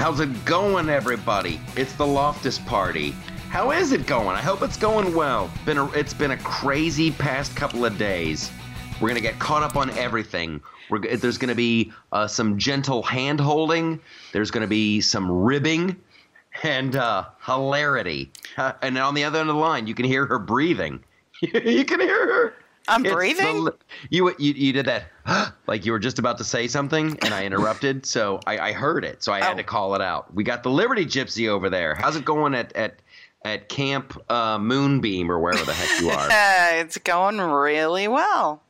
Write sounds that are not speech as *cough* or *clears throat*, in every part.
How's it going, everybody? It's the Loftus Party. How is it going? I hope it's going well. Been a, it's been a crazy past couple of days. We're gonna get caught up on everything. We're, there's gonna be uh, some gentle hand holding. There's gonna be some ribbing and uh, hilarity. Uh, and on the other end of the line, you can hear her breathing. *laughs* you can hear. I'm It's breathing. the- you, you you did that *gasps* like you were just about to say something, and I interrupted. *laughs* so I, I heard it, so I had Oh. to call it out. We got the Liberty Gypsy over there. How's it going at at at Camp uh, Moonbeam or wherever the heck you *laughs* are? It's going really well.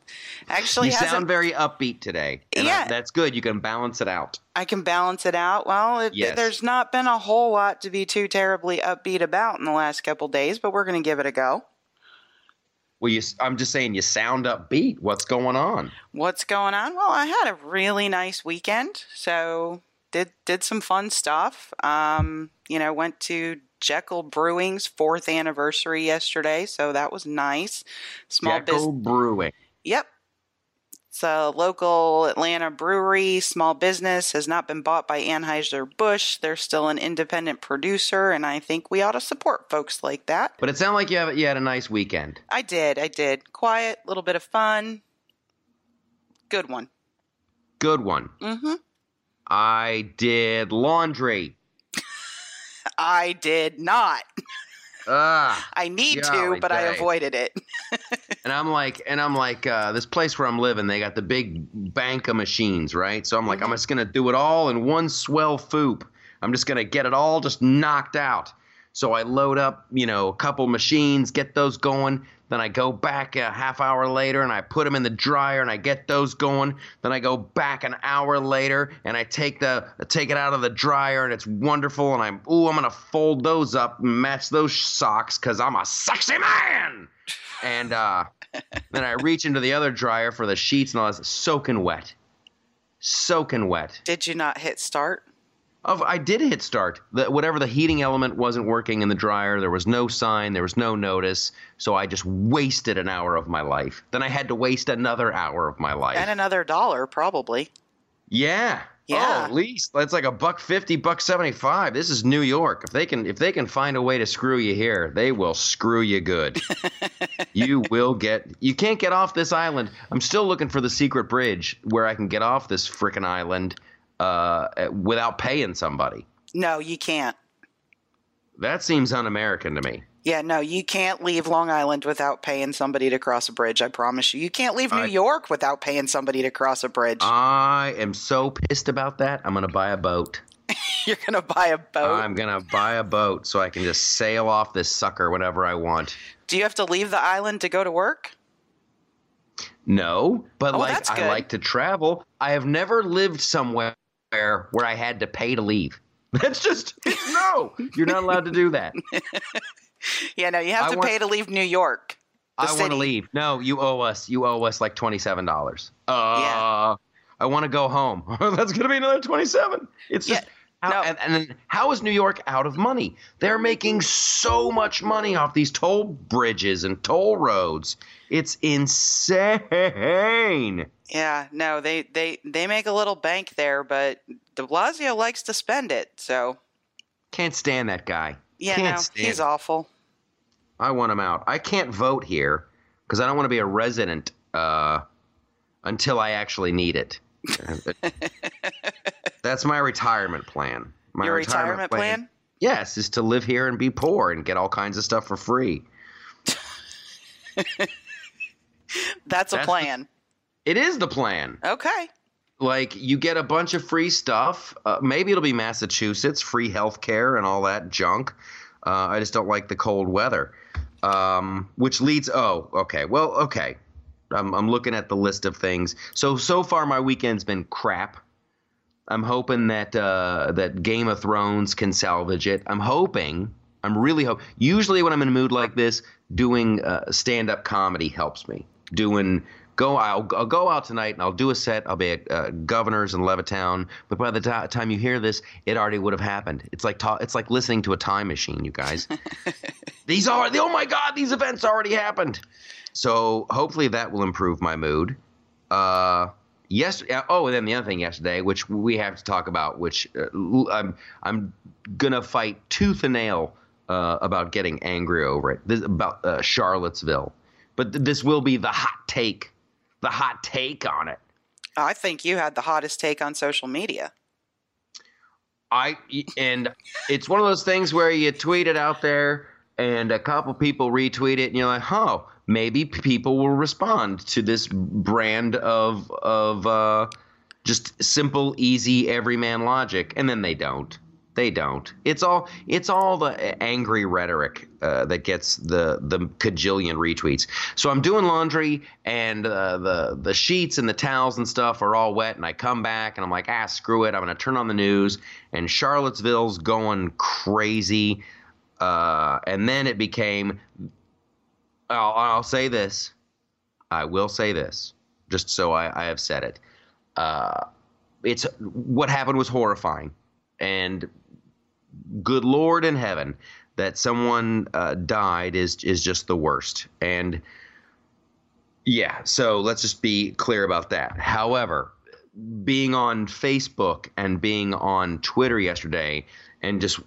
Actually, you sound very upbeat today. And I- Yeah. that's good. You can balance it out. I can balance it out. Well, it, Yes. there's not been a whole lot to be too terribly upbeat about in the last couple days, but we're going to give it a go. Well, you, I'm just saying you sound upbeat. What's going on? What's going on? Well, I had a really nice weekend, so did did some fun stuff. Um, you know, went to Jekyll Brewing's fourth anniversary yesterday, so that was nice. Small business. Jekyll Brewing. Yep. It's a local Atlanta brewery, small business, has not been bought by Anheuser-Busch. They're still an independent producer, and I think we ought to support folks like that. But it sounded like you have you had a nice weekend. I did, I did. Quiet, little bit of fun. Good one. Good one. Mm-hmm. I did laundry. *laughs* I did not. *laughs* Ah. I need to, but I avoided it. *laughs* And I'm like, and I'm like, uh, this place where I'm living, they got the big bank of machines, right? So I'm like, I'm just gonna do it all in one swell foop. I'm just gonna get it all just knocked out. So I load up, you know, a couple machines, get those going. Then I go back a half hour later and I put them in the dryer and I get those going. Then I go back an hour later and I take the take it out of the dryer and it's wonderful. And I'm ooh, I'm gonna fold those up and match those socks because I'm a sexy man. And uh, *laughs* then I reach into the other dryer for the sheets and all that's soaking wet, soaking wet. Did you not hit start? Of I did hit start. The, whatever the heating element wasn't working in the dryer. There was no sign. There was no notice. So I just wasted an hour of my life. Then I had to waste another hour of my life. And another dollar, probably. yeah. Yeah. Oh, at least that's like a buck fifty, buck seventy five. This is New York. If they can, if they can find a way to screw you here, they will screw you good. *laughs* you will get. You can't get off this island. I'm still looking for the secret bridge where I can get off this frickin' island uh, without paying somebody. No, you can't. That seems un-American to me. Yeah, no, you can't leave Long Island without paying somebody to cross a bridge. I promise you. You can't leave New I- York without paying somebody to cross a bridge. I am so pissed about that. I'm gonna buy a boat. *laughs* You're going to buy a boat. I'm gonna buy a boat so I can just sail off this sucker whenever I want. Do you have to leave the island to go to work? No, but Oh, like I like to travel. I have never lived somewhere where I had to pay to leave. *laughs* That's just no. You're not allowed to do that. *laughs* Yeah, no, you have I to want- pay to leave New York. I want to leave. No, you owe us. You owe us like twenty seven dollars. Uh, Yeah. I want to go home. *laughs* That's gonna be another twenty seven. It's just. Yeah, How, no. and, and then how is New York out of money? They're making so much money off these toll bridges and toll roads. It's insane. Yeah, no, they, they, they make a little bank there, but de Blasio likes to spend it. So, Can't stand that guy. yeah, Can't no, he's it. awful. I want him out. I can't vote here because I don't want to be a resident uh, until I actually need it. *laughs* That's my retirement plan. My Your retirement plan? Yes, is to live here and be poor and get all kinds of stuff for free. *laughs* That's a That's the- plan. It is the plan. Okay. Like you get a bunch of free stuff. Uh, maybe it'll be Massachusetts, free health care and all that junk. Uh, I just don't like the cold weather. Um, which leads. Oh, okay. Well, okay. I'm, I'm looking at the list of things. So so far, my weekend's been crap. I'm hoping that uh, that Game of Thrones can salvage it. I'm hoping. I'm really hope. Usually, when I'm in a mood like this, doing uh, stand-up comedy helps me. Doing go. I'll, I'll go out tonight and I'll do a set. I'll be at uh, Governors in Levittown. But by the ti- time you hear this, it already would have happened. It's like ta- it's like listening to a time machine, you guys. *laughs* these are oh my god, these events already happened. So hopefully that will improve my mood. Uh, yes. Oh, and then the other thing yesterday, which we have to talk about, which uh, I'm I'm gonna fight tooth and nail uh, about getting angry over it. This about uh, Charlottesville, but th- this will be the hot take, the hot take on it. I think you had the hottest take on social media. I and it's one of those things where you tweet it out there and a couple people retweet it and you're like, "Oh, maybe people will respond to this brand of of uh, just simple, easy, everyman logic." And then they don't. They don't. It's all it's all the angry rhetoric uh, that gets the the cajillion retweets. So I'm doing laundry and uh, the the sheets and the towels and stuff are all wet, and I come back and I'm like, ah, screw it. I'm gonna turn on the news, and Charlottesville's going crazy. Uh, and then it became. I'll, I'll, say this. I will say this, just so I, I have said it. Uh, it's what happened was horrifying, and good Lord in heaven, that someone uh, died is is just the worst. And yeah, so let's just be clear about that. However, being on Facebook and being on Twitter yesterday, and just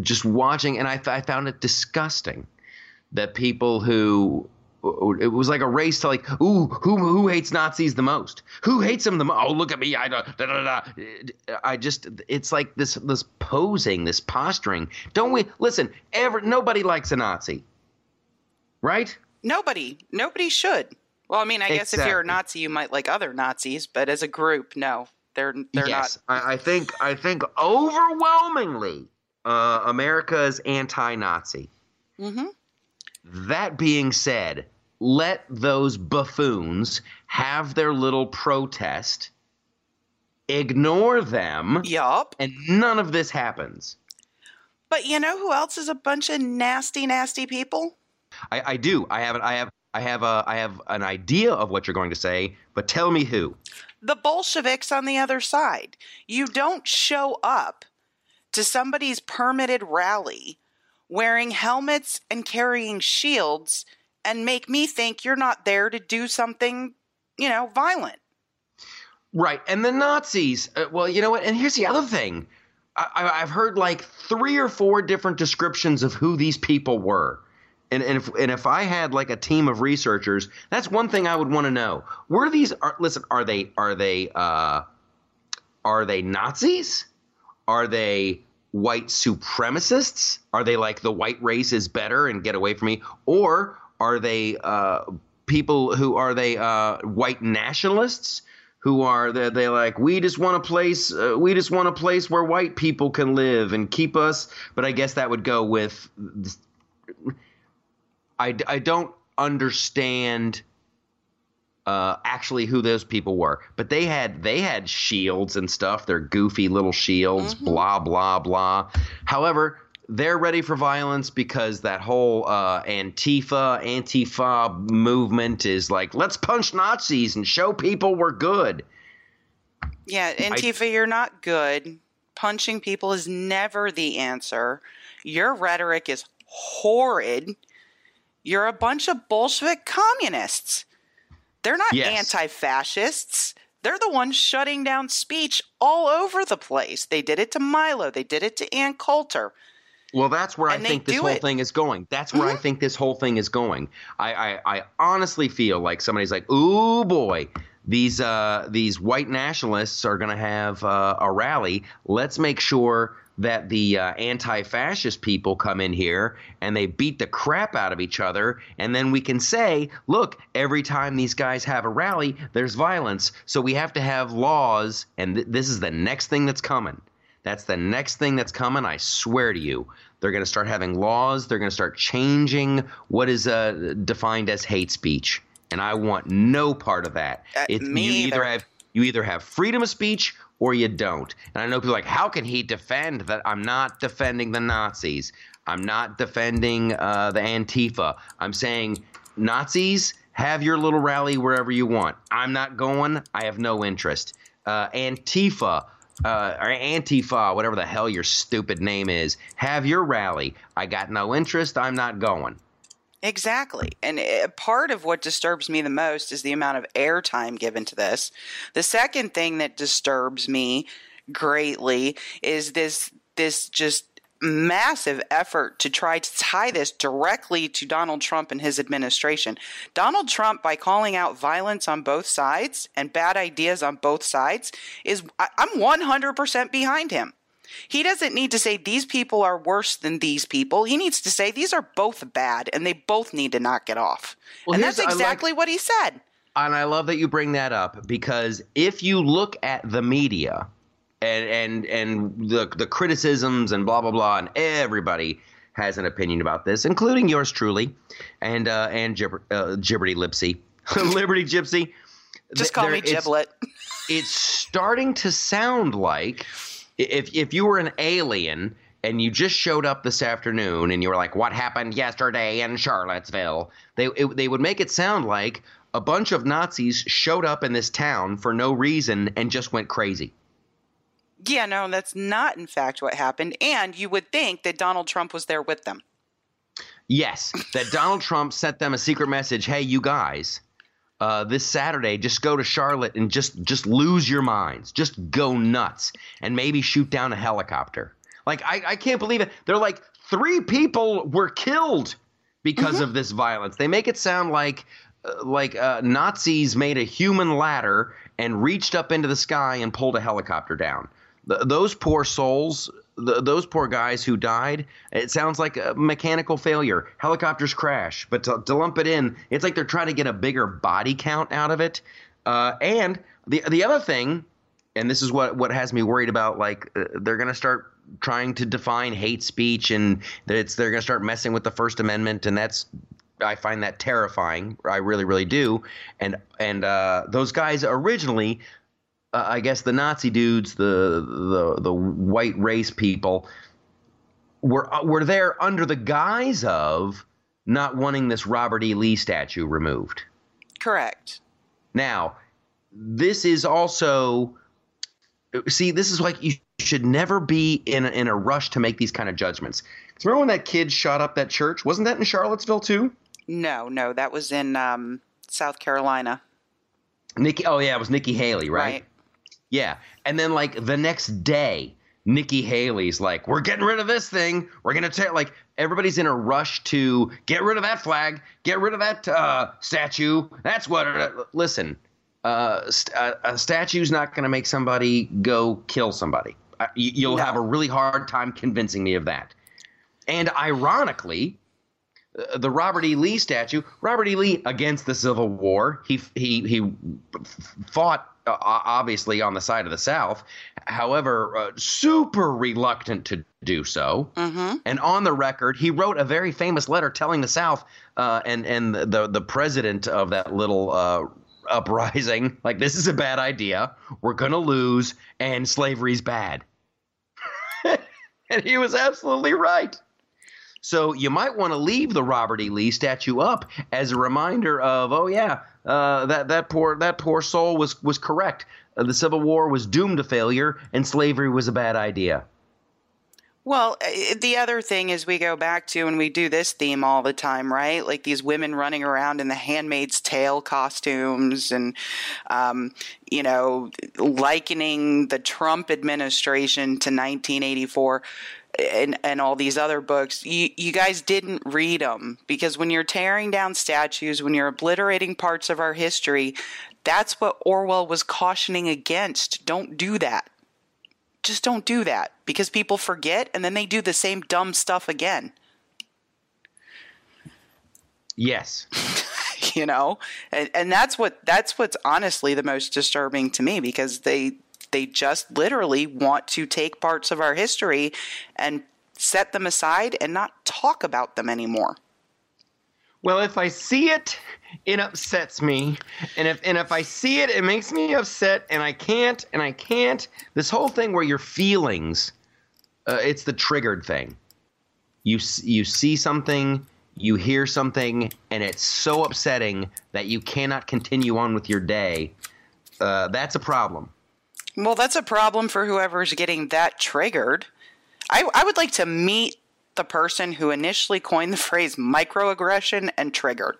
just watching, and I, I found it disgusting that people who it was like a race to like, ooh, who who hates Nazis the most? Who hates them the most? Oh, look at me! I da, da, da, I just, it's like this this posing, this posturing. Don't we listen? Ever nobody likes a Nazi, right? Nobody, nobody should. Well, I mean, I guess if you're a Nazi, you might like other Nazis, but as a group, no, they're they're yes, not. I, I think I think overwhelmingly, uh, America is anti-Nazi. Mm-hmm. That being said, let those buffoons have their little protest, ignore them. Yup. And none of this happens. But you know who else is a bunch of nasty, nasty people? I, I do. I have. I have. I have a. I have an idea of what you're going to say, but tell me who. The Bolsheviks on the other side. You don't show up to somebody's permitted rally wearing helmets and carrying shields and make me think you're not there to do something, you know, violent. Right. And the Nazis, uh, well, you know what? And here's the other thing I, have heard like three or four different descriptions of who these people were. And, and, if, and if I had like a team of researchers, that's one thing I would want to know. Were these, are, listen, are they, are they, uh, are they Nazis? Are they white supremacists? Are they like the white race is better and get away from me? Or are they uh, people who are they uh, white nationalists? Who are they? They like we just want a place. Uh, we just want a place where white people can live and keep us. But I guess that would go with. I, I don't understand uh, actually who those people were, but they had they had shields and stuff. Their goofy little shields, mm-hmm. blah blah blah. However, they're ready for violence because that whole uh, Antifa, Antifa movement is like, let's punch Nazis and show people we're good. Yeah, Antifa, I, you're not good. Punching people is never the answer. Your rhetoric is horrid. You're a bunch of Bolshevik communists. They're not yes. anti fascists. They're the ones shutting down speech all over the place. They did it to Milo. They did it to Ann Coulter. Well, that's where and I think this whole it. thing is going. That's where mm-hmm. I think this whole thing is going. I, I, I honestly feel like somebody's like, "Ooh boy, these uh, these white nationalists are going to have uh, a rally. Let's make sure that the uh, anti-fascist people come in here and they beat the crap out of each other, and then we can say, look, every time these guys have a rally, there's violence, so we have to have laws, and th- this is the next thing that's coming." That's the next thing that's coming. I swear to you. They're going to start having laws. They're going to start changing what is uh, defined as hate speech, and I want no part of that. Uh, it, me you either. either have you either have freedom of speech or you don't. And I know people like, how can he defend that? I'm not defending the Nazis. I'm not defending uh, the Antifa. I'm saying Nazis have your little rally wherever you want. I'm not going. I have no interest. Uh, Antifa uh, or Antifa, whatever the hell your stupid name is, have your rally. I got no interest. I'm not going. Exactly. And it, part of what disturbs me the most is the amount of airtime given to this. The second thing that disturbs me greatly is this this just massive effort to try to tie this directly to Donald Trump and his administration. Donald Trump, by calling out violence on both sides and bad ideas on both sides, is I'm 100% behind him. He doesn't need to say these people are worse than these people. He needs to say these are both bad and they both need to knock it off. Well, and that's exactly like, what he said. And I love that you bring that up because if you look at the media and and and the the criticisms and blah blah blah and everybody has an opinion about this, including yours truly, and uh, and Gibber, uh, Gibberty Lipsy, *laughs* Liberty Gypsy. Just call me Giblet. It's, *laughs* it's starting to sound like if if you were an alien and you just showed up this afternoon and you were like, "What happened yesterday in Charlottesville?" They it, they would make it sound like a bunch of Nazis showed up in this town for no reason and just went crazy. Yeah, no, that's not in fact what happened. And you would think that Donald Trump was there with them. Yes, that Donald Trump sent them a secret message. Hey, you guys, uh, this Saturday, just go to Charlotte and just just lose your minds, just go nuts, and maybe shoot down a helicopter. Like I, I can't believe it. They're like three people were killed because mm-hmm. of this violence. They make it sound like uh, like uh, Nazis made a human ladder and reached up into the sky and pulled a helicopter down. those poor souls those poor guys who died, it sounds like a mechanical failure. Helicopters crash, but to, to lump it in, it's like they're trying to get a bigger body count out of it. Uh, and the the other thing, and this is what what has me worried about, like uh, they're going to start trying to define hate speech, and it's they're going to start messing with the First Amendment, and that's I find that terrifying. I really, really do. And and uh, those guys originally uh, I guess the Nazi dudes, the the the white race people, were uh, were there under the guise of not wanting this Robert E. Lee statue removed. Correct. Now, this is also see this is like you should never be in a, in a rush to make these kind of judgments. Remember when that kid shot up that church? Wasn't that in Charlottesville too? No, no, that was in um, South Carolina. Nikki, oh yeah, it was Nikki Haley, right? right? Yeah. And then like the next day, Nikki Haley's like, we're getting rid of this thing. We're gonna take like everybody's in a rush to get rid of that flag, get rid of that uh, statue. That's what. Uh, listen, uh, st- uh, a statue's not gonna make somebody go kill somebody. Uh, you'll no. have a really hard time convincing me of that. And ironically, uh, the Robert E. Lee statue. Robert E. Lee against the Civil War. He he he fought obviously on the side of the South. However, uh, super reluctant to do so. Mm-hmm. And on the record, he wrote a very famous letter telling the South uh, and and the the president of that little uh, uprising, *laughs* like this is a bad idea. We're gonna lose, and slavery's bad. *laughs* and he was absolutely right. So you might want to leave the Robert E. Lee statue up as a reminder of, oh yeah, uh, that that poor that poor soul was was correct. Uh, the Civil War was doomed to failure, and slavery was a bad idea. Well, uh, the other thing is we go back to and we do this theme all the time, right? Like these women running around in the Handmaid's Tale costumes and, um, you know, likening the Trump administration to 1984 and and all these other books you you guys didn't read them because when you're tearing down statues when you're obliterating parts of our history that's what Orwell was cautioning against. Don't do that. Just don't do that. Because people forget and then they do the same dumb stuff again. Yes. *laughs* You know? And, and that's what that's what's honestly the most disturbing to me because they they just literally want to take parts of our history and set them aside and not talk about them anymore. Well, if I see it, it upsets me. And if and if I see it, it makes me upset and I can't and I can't. This whole thing where your feelings uh, it's the triggered thing. You you see something, you hear something and it's so upsetting that you cannot continue on with your day. Uh, that's a problem. Well, that's a problem for whoever's getting that triggered. I, I would like to meet the person who initially coined the phrase microaggression and triggered.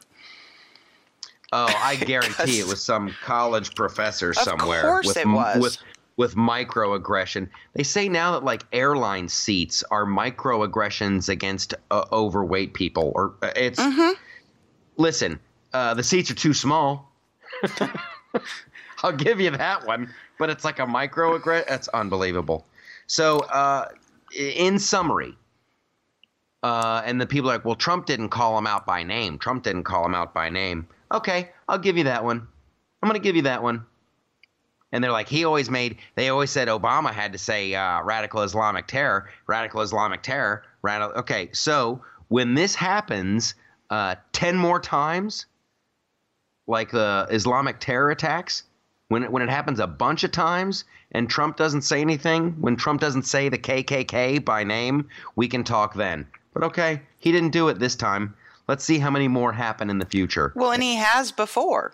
Oh, I *laughs* guarantee it was some college professor somewhere. Of course with, it was. With, with microaggression. They say now that like airline seats are microaggressions against uh, overweight people, or uh, it's. Mm-hmm. Listen, uh, the seats are too small. *laughs* *laughs* I'll give you that one, but it's like a microaggression. That's unbelievable. So, uh, in summary, uh, and the people are like, well, Trump didn't call him out by name. Trump didn't call him out by name. Okay, I'll give you that one. I'm going to give you that one. And they're like, he always made, they always said Obama had to say uh, radical Islamic terror, radical Islamic terror. Radical. Okay, so when this happens uh, 10 more times, like the Islamic terror attacks, when it, when it happens a bunch of times and Trump doesn't say anything, when Trump doesn't say the KKK by name, we can talk then. But okay, he didn't do it this time. Let's see how many more happen in the future. Well, and he has before.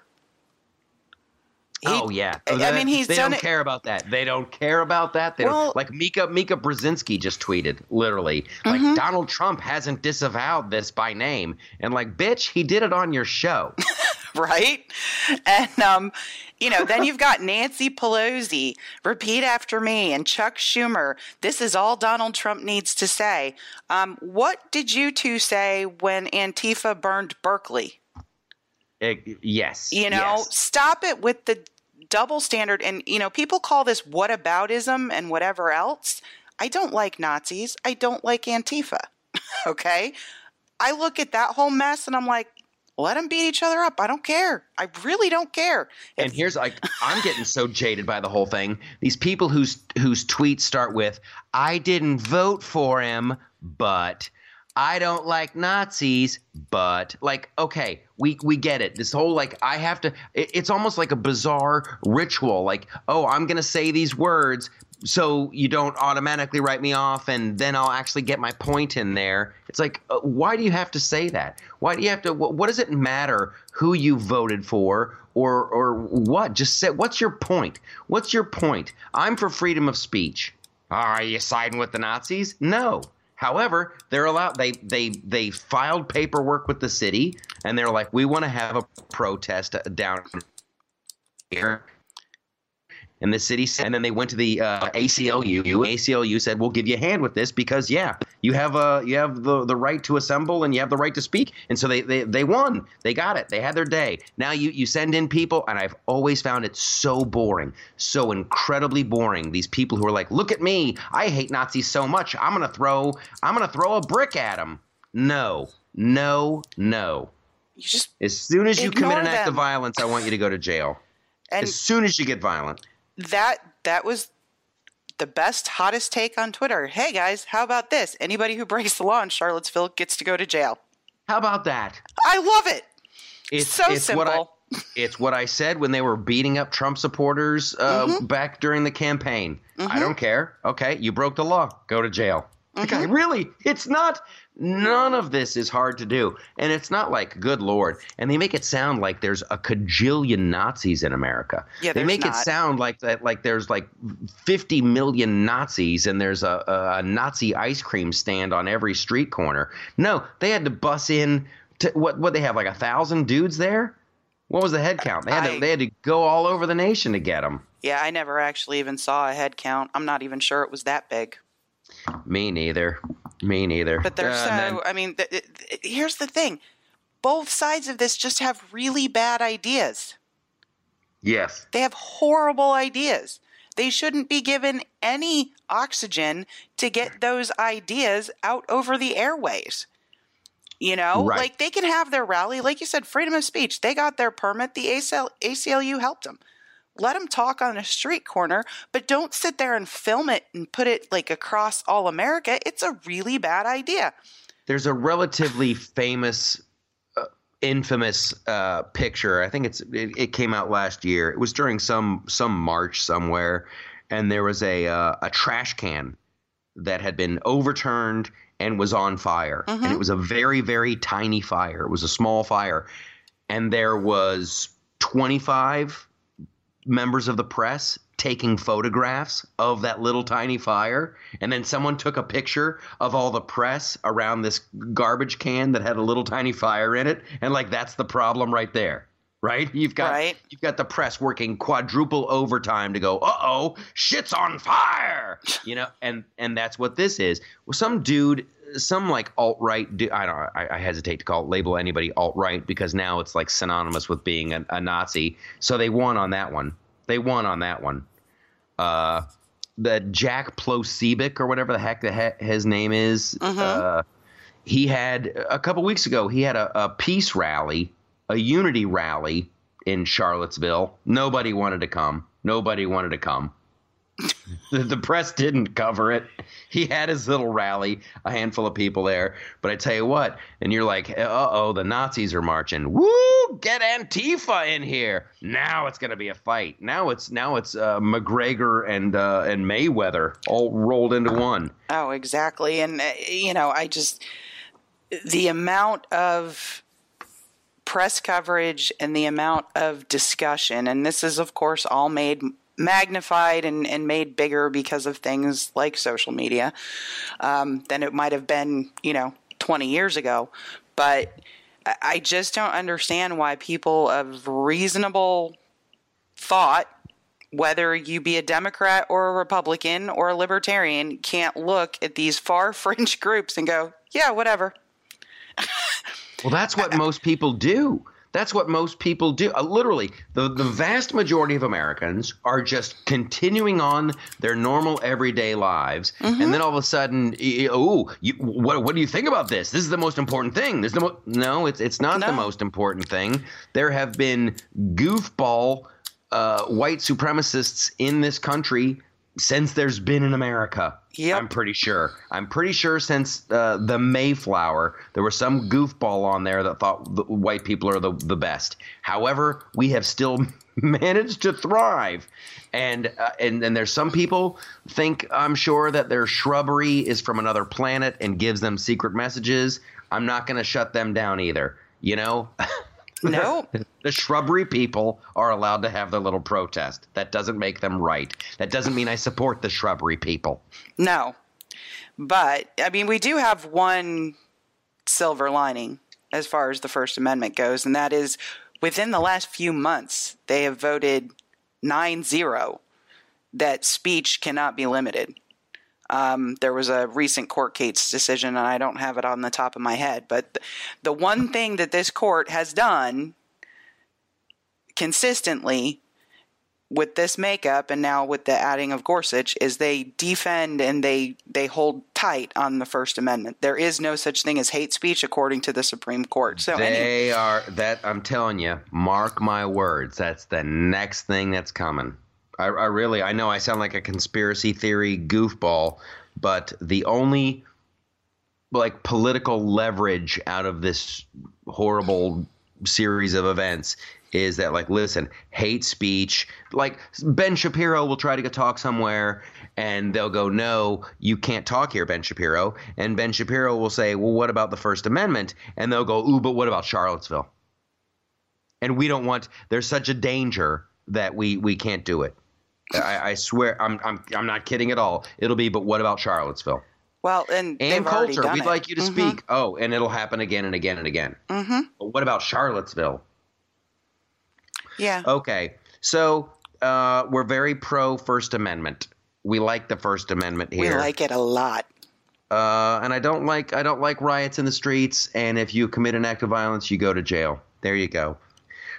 He- oh yeah, I- I mean, he's they don't it- care about that. They don't care about that. They Well- don't, like Mika Mika Brzezinski just tweeted literally Mm-hmm. like Donald Trump hasn't disavowed this by name and like bitch he did it on your show. *laughs* *laughs* right? And um, you know, then you've got Nancy Pelosi, repeat after me, and Chuck Schumer. This is all Donald Trump needs to say. Um, what did you two say when Antifa burned Berkeley? Eh, yes, You know, yes. stop it with the double standard. And you know, people call this whataboutism and whatever else. I don't like Nazis. I don't like Antifa. *laughs* okay, I look at that whole mess and I'm like, let them beat each other up. I don't care. I really don't care. And here's like I'm getting so jaded by the whole thing. These people whose whose tweets start with "I didn't vote for him, but." I don't like Nazis, but like, okay, we we get it. This whole like, I have to. It, it's almost like a bizarre ritual. Like, oh, I'm gonna say these words, so you don't automatically write me off, and then I'll actually get my point in there. It's like, uh, why do you have to say that? Why do you have to? What, what does it matter who you voted for or or what? Just say, what's your point? What's your point? I'm for freedom of speech. Are you siding with the Nazis? No. However, they're allowed. They they they filed paperwork with the city, and they're like, we want to have a protest down here. And the city said, and then they went to the uh, ACLU. ACLU said, "We'll give you a hand with this because, yeah, you have uh, you have the, the right to assemble and you have the right to speak." And so they, they they won. They got it. They had their day. Now you you send in people, and I've always found it so boring, so incredibly boring. These people who are like, "Look at me, I hate Nazis so much. I'm gonna throw I'm gonna throw a brick at them." No, no, no. You just As soon as you commit an act of violence, I want you to go to jail. *laughs* and as soon as you get violent. That that was the best hottest take on Twitter. Hey guys, how about this? Anybody who breaks the law in Charlottesville gets to go to jail. How about that? I love it. It's So it's what I simple. it's what I said when they were beating up Trump supporters uh, Mm-hmm. back during the campaign. I don't care. Okay, you broke the law. Go to jail. Like, Mm-hmm. I really, it's not. None of this is hard to do, and it's not like good lord. And they make it sound like there's a cajillion Nazis in America. Yeah, they make it sound like that, like there's like 50 million Nazis, and there's a, a, a Nazi ice cream stand on every street corner. No, they had to bus in. To, what what they have like a thousand dudes there? What was the head count? They had I- to, they had to go all over the nation to get them. Yeah, I never actually even saw a head count. I'm not even sure it was that big. Me neither. Me neither. But they're Uh, so. then- I mean, th- th- th- here's the thing: both sides of this just have really bad ideas. yes. They have horrible ideas. They shouldn't be given any oxygen to get those ideas out over the airways. You know, Right. like they can have their rally, like you said, freedom of speech. They got their permit. The ACL, ACLU helped them. Let them talk on a street corner, but don't sit there and film it and put it like across all America. It's a really bad idea. There's a relatively famous, uh, infamous uh, picture. I think it's it, it came out last year. It was during some some march somewhere, and there was a uh, a trash can that had been overturned and was on fire, and it was a very very tiny fire. It was a small fire, and there was 25 members of the press taking photographs of that little tiny fire. And then someone took a picture of all the press around this garbage can that had a little tiny fire in it. And like that's the problem right there right? You've got Right. you've got the press working quadruple overtime to go uh-oh shit's on fire! You know and and that's what this is. Well some dude some like alt-right du- i don't I, I hesitate to call label anybody alt-right because now it's like synonymous with being a, a nazi. So they won on that one. They won on that one. Uh the jack Posobiec or whatever the heck the he- his name is uh he had a couple weeks ago he had a, a peace rally a unity rally in charlottesville. Nobody wanted to come. Nobody wanted to come *laughs* the, press didn't cover it. He had his little rally a handful of people there. But i tell you what and you're like uh-oh the nazis are marching. Woo get antifa in here. Now it's to be a fight. Now it's now it's uh, mcgregor and uh, and mayweather all rolled into one. Oh, exactly. And, uh, you know, I just, the amount of press coverage and the amount of discussion, and this is, of course, all made magnified and, and made bigger because of things like social media um, than it might have been, you know, 20 years ago. But I- I just don't understand why people of reasonable thought whether you be a Democrat or a Republican or a Libertarian, can't look at these far *laughs* fringe groups and go, yeah, whatever. Well, that's what *laughs* most people do. That's what most people do. Uh, literally, the, the vast majority of Americans are just continuing on their normal everyday lives, and then all of a sudden, oh, what, what do you think about this? This is the most important thing. This is the mo-. no, it's it's not the most important thing. There have been goofball uh, white supremacists in this country since there's been in America. Yep. I'm pretty sure. I'm pretty sure since uh, the Mayflower, there was some goofball on there that thought the white people are the, the best. However, we have still *laughs* managed to thrive. And, uh, and and there's some people think I'm sure that their shrubbery is from another planet and gives them secret messages. I'm not going to shut them down either. You know, *laughs* No. *laughs* the shrubbery people are allowed to have their little protest. That doesn't make them right. That doesn't mean I support the shrubbery people. No. But, I mean, we do have one silver lining as far as the First Amendment goes, and that is within the last few months, they have voted 9 0 that speech cannot be limited. Um, there was a recent court case decision, and I don't have it on the top of my head, but th- the one thing that this court has done consistently with this makeup and now with the adding of Gorsuch is they defend and they they hold tight on the First Amendment. There is no such thing as hate speech according to the Supreme Court. So They are that I'm telling you, mark my words. That's the next thing that's coming. I, I really, I know I sound like a conspiracy theory goofball, but the only like political leverage out of this horrible series of events is that like listen hate speech like ben shapiro will try to go talk somewhere and they'll go no you can't talk here ben shapiro. And ben shapiro will say well what about the first amendment? And they'll go ooh but what about charlottesville? And we don't want there's such a danger that we we can't do it I, I swear I'm, I'm i'm not kidding at all it'll be but what about charlottesville well, and and culture. We'd it. like you to Mhm. speak. Oh, and it'll happen again and again and again. Mhm. But what about Charlottesville? Yeah. Okay, so uh, we're very pro First Amendment. We like the First Amendment here. we like it a lot. uh, and I don't like I don't like riots in the streets. And if you commit an act of violence, you go to jail. There you go.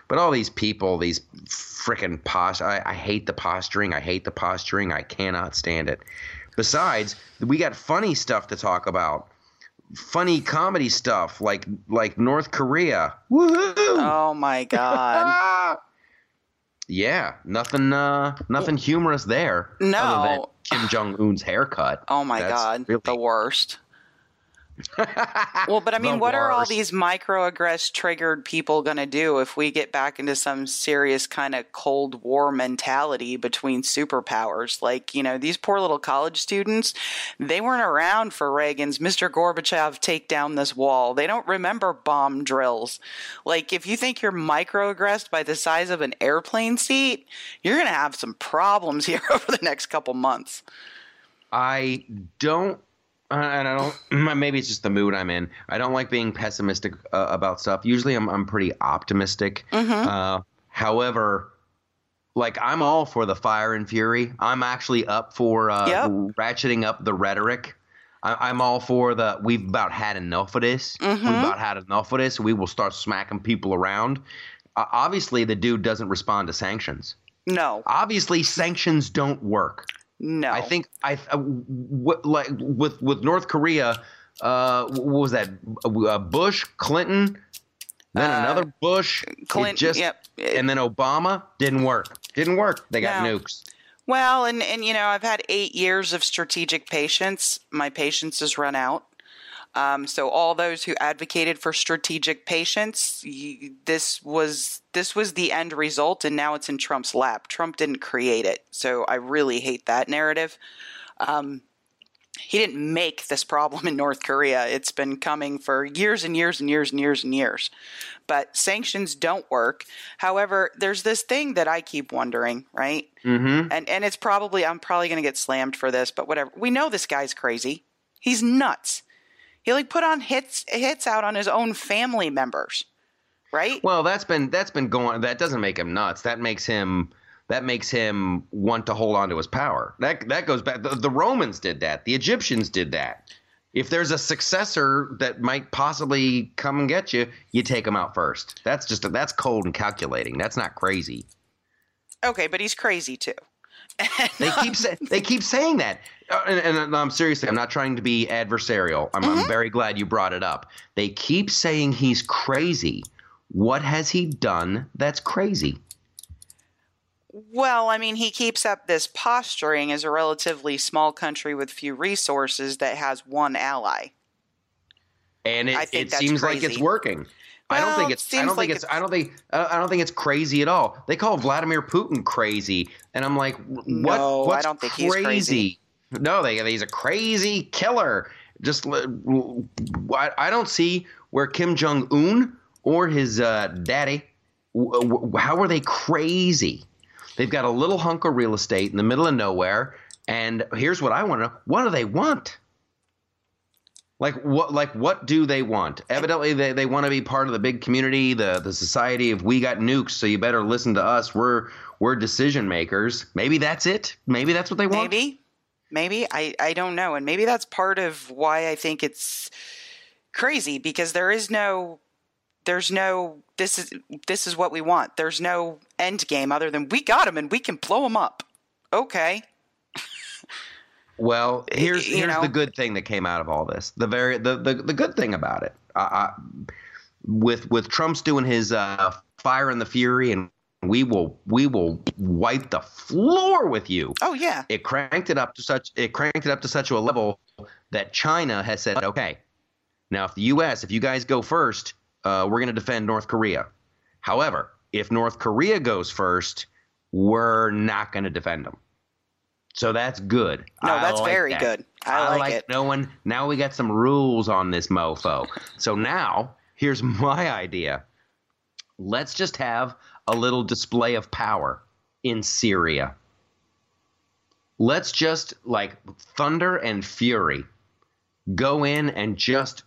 But all these people, these frickin' post, I, I hate the posturing. I hate the posturing. I cannot stand it. Besides, we got funny stuff to talk about. Funny comedy stuff like like North Korea. Woohoo! Oh my god. Ah! *laughs* Yeah, nothing uh nothing humorous there. No. Kim Jong Un's haircut. Oh my That's god. really- The worst. Well, but I mean, The what are all these microaggress triggered people going to do if we get back into some serious kind of Cold War mentality between superpowers? Like, you know, these poor little college students, they weren't around for Reagan's Mr. Gorbachev take down this wall. They don't remember bomb drills. Like, if you think you're microaggressed by the size of an airplane seat, you're going to have some problems *laughs* here over the next couple months. I don't. Uh, And I don't. *clears throat* Maybe it's just the mood I'm in. I don't like being pessimistic uh, about stuff. Usually, I'm I'm pretty optimistic. Uh, however, like I'm all for the fire and fury. I'm actually up for uh, Yep. ratcheting up the rhetoric. I, I'm all for the. We've about had enough of this. We've about had enough of this. We will start smacking people around. Uh, obviously, the dude doesn't respond to sanctions. No, Obviously, sanctions don't work. No. I think I uh, what like with with North Korea. Uh, what was that? Uh, Bush, Clinton, then Uh, another Bush. Clinton, just, yep. and then Obama didn't work. Didn't work. They got No. nukes. Well, and and you know, I've had eight years of strategic patience. My patience has run out. Um, so all those who advocated for strategic patience, you, this was this was the end result, and now it's in Trump's lap. Trump didn't create it, so I really hate that narrative. Um, he didn't make this problem in North Korea. It's been coming for years and years and years and years and years. But sanctions don't work. However, there's this thing that I keep wondering, right? Mm-hmm. and and it's probably I'm probably going to get slammed for this, but whatever. We know this guy's crazy. He's nuts. He like put on hits hits out on his own family members, right? Well, that's been that's been going. That doesn't make him nuts. That makes him that makes him want to hold on to his power. That that goes back. The, the Romans did that. The Egyptians did that. If there's a successor that might possibly come and get you, you take him out first. That's just that's cold and calculating. That's not crazy. Okay, but he's crazy too. They *laughs* keep they keep saying that, Uh, and, and I'm seriously. I'm not trying to be adversarial. I'm, I'm very glad you brought it up. They keep saying he's crazy. What has he done that's crazy? Well, I mean, he keeps up this posturing as a relatively small country with few resources that has one ally. and it, it seems like it's crazy. Working. I don't think it's. I don't think like it's. I don't think. I don't think it's crazy at all. They call Vladimir Putin crazy, and I'm like, what? No, I what's don't think he's crazy. No, they he's a crazy killer. Just I, I don't see where Kim Jong Un or his uh, daddy. How are they crazy? They've got a little hunk of real estate in the middle of nowhere, and here's what I want to know: What do they want? Like what? Like what do they want? Evidently, they, they want to be part of the big community, the the society of we got nukes, so you better listen to us. We're we're decision makers. Maybe that's it. Maybe that's what they want. Maybe, maybe I I don't know, and maybe that's part of why I think it's crazy because there is no, there's no this is this is what we want. There's no end game other than we got them and we can blow them up. Okay, *laughs* Well, here's you here's know. the good thing that came out of all this. The very the the, the good thing about it, I, I, with with Trump's doing his uh, fire and the fury, and we will we will wipe the floor with you. oh yeah, It cranked it up to such it cranked it up to such a level that China has said, okay, now if the U.S. if you guys go first, uh, we're going to defend North Korea. However, if North Korea goes first, we're not going to defend them. So that's good. no, I that's like very that. good. I, like, it. knowing now we got some rules on this mofo. so now here's *laughs* my idea. Let's just have a little display of power in Syria. Let's just like thunder and fury go in and just